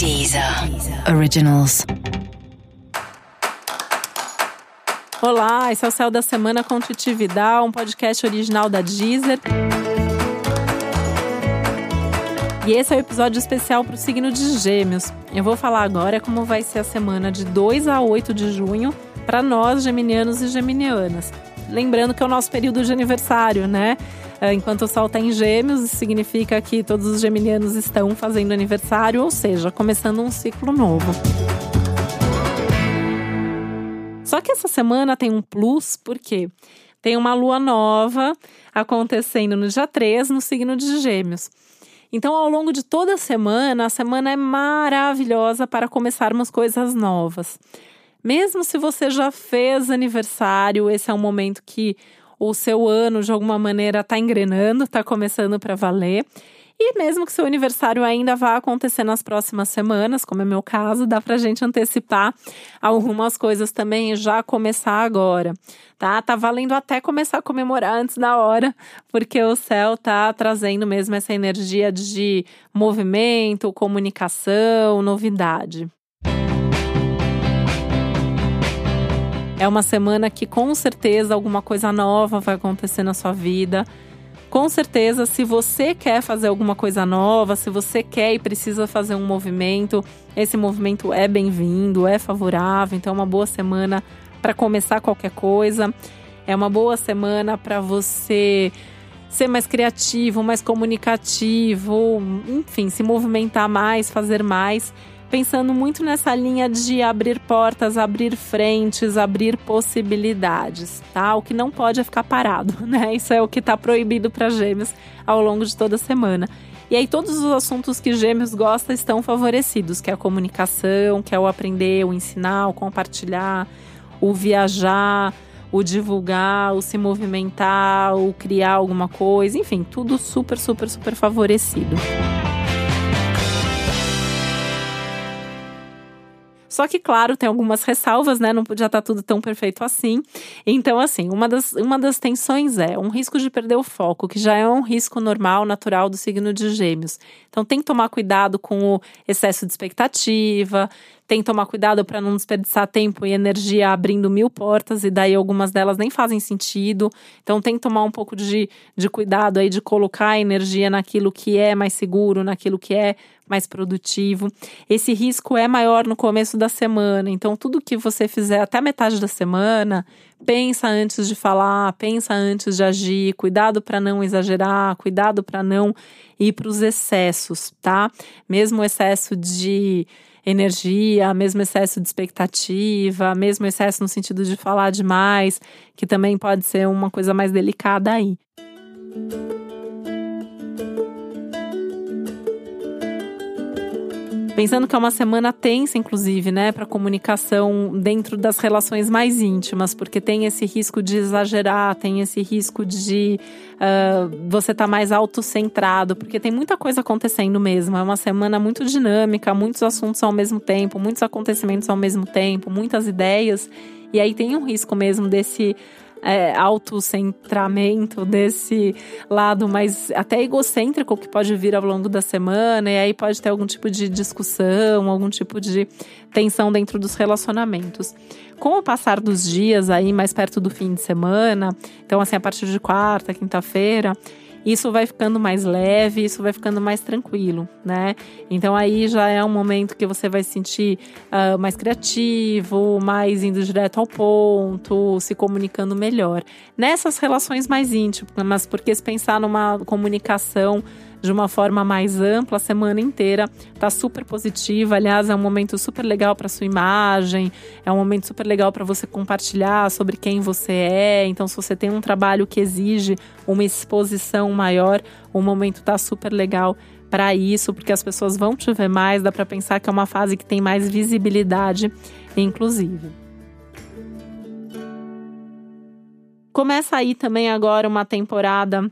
Deezer Originals. Olá, esse é o Céu da Semana com Titi Vidal, um podcast original da Deezer. E esse é o episódio especial para o signo de Gêmeos. Eu vou falar agora como vai ser a semana de 2 a 8 de junho para nós, geminianos e geminianas. Lembrando que é o nosso período de aniversário, né? É, enquanto o Sol está em Gêmeos, significa que todos os geminianos estão fazendo aniversário, ou seja, começando um ciclo novo. Só que essa semana tem um plus, porque tem uma lua nova acontecendo no dia 3, no signo de Gêmeos. Então, ao longo de toda a semana, a semana é maravilhosa para começarmos coisas novas. Mesmo se você já fez aniversário, esse é um momento que o seu ano de alguma maneira está engrenando, está começando para valer. E mesmo que seu aniversário ainda vá acontecer nas próximas semanas, como é meu caso, dá para a gente antecipar algumas coisas também e já começar agora, tá? Tá valendo até começar a comemorar antes da hora, porque o céu tá trazendo mesmo essa energia de movimento, comunicação, novidade. É uma semana que com certeza alguma coisa nova vai acontecer na sua vida. Com certeza, se você quer fazer alguma coisa nova, se você quer e precisa fazer um movimento, esse movimento é bem-vindo, é favorável. Então, é uma boa semana para começar qualquer coisa. É uma boa semana para você ser mais criativo, mais comunicativo, enfim, se movimentar mais, fazer mais pensando muito nessa linha de abrir portas, abrir frentes, abrir possibilidades, tá? O que não pode é ficar parado, né? Isso é o que está proibido para Gêmeos ao longo de toda a semana. E aí todos os assuntos que Gêmeos gosta estão favorecidos, que é a comunicação, que é o aprender, o ensinar, o compartilhar, o viajar, o divulgar, o se movimentar, o criar alguma coisa, enfim, tudo super, super, super favorecido. Só que, claro, tem algumas ressalvas, né? Não podia estar tudo tão perfeito assim. Então, assim, uma das, uma das tensões é um risco de perder o foco, que já é um risco normal, natural do signo de Gêmeos. Então, tem que tomar cuidado com o excesso de expectativa, tem que tomar cuidado para não desperdiçar tempo e energia abrindo mil portas, e daí algumas delas nem fazem sentido. Então tem que tomar um pouco de, de cuidado aí de colocar a energia naquilo que é mais seguro, naquilo que é mais produtivo. Esse risco é maior no começo da semana, então tudo que você fizer até metade da semana, pensa antes de falar, pensa antes de agir, cuidado para não exagerar, cuidado para não ir para os excessos, tá? Mesmo o excesso de energia, mesmo excesso de expectativa, mesmo excesso no sentido de falar demais, que também pode ser uma coisa mais delicada aí. Pensando que é uma semana tensa, inclusive, né, para comunicação dentro das relações mais íntimas, porque tem esse risco de exagerar, tem esse risco de uh, você estar tá mais autocentrado, porque tem muita coisa acontecendo mesmo. É uma semana muito dinâmica, muitos assuntos ao mesmo tempo, muitos acontecimentos ao mesmo tempo, muitas ideias. E aí tem um risco mesmo desse é, autocentramento, desse lado mais até egocêntrico que pode vir ao longo da semana, e aí pode ter algum tipo de discussão, algum tipo de tensão dentro dos relacionamentos. Com o passar dos dias aí, mais perto do fim de semana, então assim, a partir de quarta, quinta-feira, isso vai ficando mais leve, isso vai ficando mais tranquilo, né? Então aí já é um momento que você vai se sentir uh, mais criativo, mais indo direto ao ponto, se comunicando melhor. Nessas relações mais íntimas, porque se pensar numa comunicação de uma forma mais ampla a semana inteira. Tá super positiva. Aliás, é um momento super legal para sua imagem, é um momento super legal para você compartilhar sobre quem você é. Então, se você tem um trabalho que exige uma exposição maior, o momento tá super legal para isso, porque as pessoas vão te ver mais, dá para pensar que é uma fase que tem mais visibilidade, inclusive. Começa aí também agora uma temporada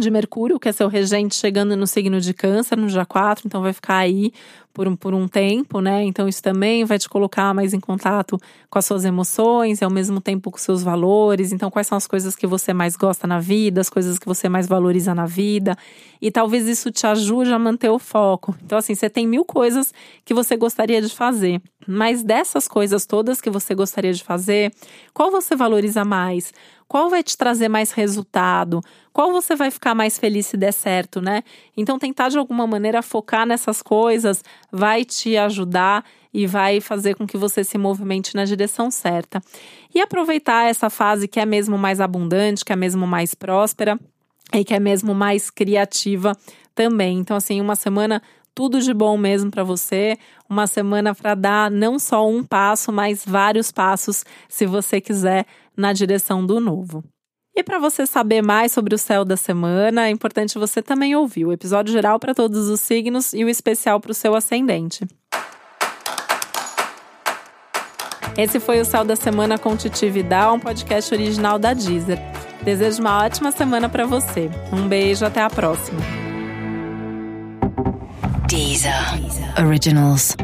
de Mercúrio, que é seu regente, chegando no signo de Câncer, no dia 4, então vai ficar aí por um, por um tempo, né? Então isso também vai te colocar mais em contato com as suas emoções e ao mesmo tempo com seus valores. Então, quais são as coisas que você mais gosta na vida, as coisas que você mais valoriza na vida. E talvez isso te ajude a manter o foco. Então, assim, você tem mil coisas que você gostaria de fazer. Mas dessas coisas todas que você gostaria de fazer, qual você valoriza mais? Qual vai te trazer mais resultado? Qual você vai ficar mais feliz se der certo, né? Então, tentar de alguma maneira focar nessas coisas vai te ajudar e vai fazer com que você se movimente na direção certa. E aproveitar essa fase que é mesmo mais abundante, que é mesmo mais próspera e que é mesmo mais criativa também. Então, assim, uma semana tudo de bom mesmo para você. Uma semana para dar não só um passo, mas vários passos, se você quiser, na direção do novo. E para você saber mais sobre o céu da semana, é importante você também ouvir o episódio geral para todos os signos e o especial para o seu ascendente. Esse foi o Céu da Semana com Titi Vidal, um podcast original da Deezer. Desejo uma ótima semana para você. Um beijo, até a próxima. Deezer. Originals.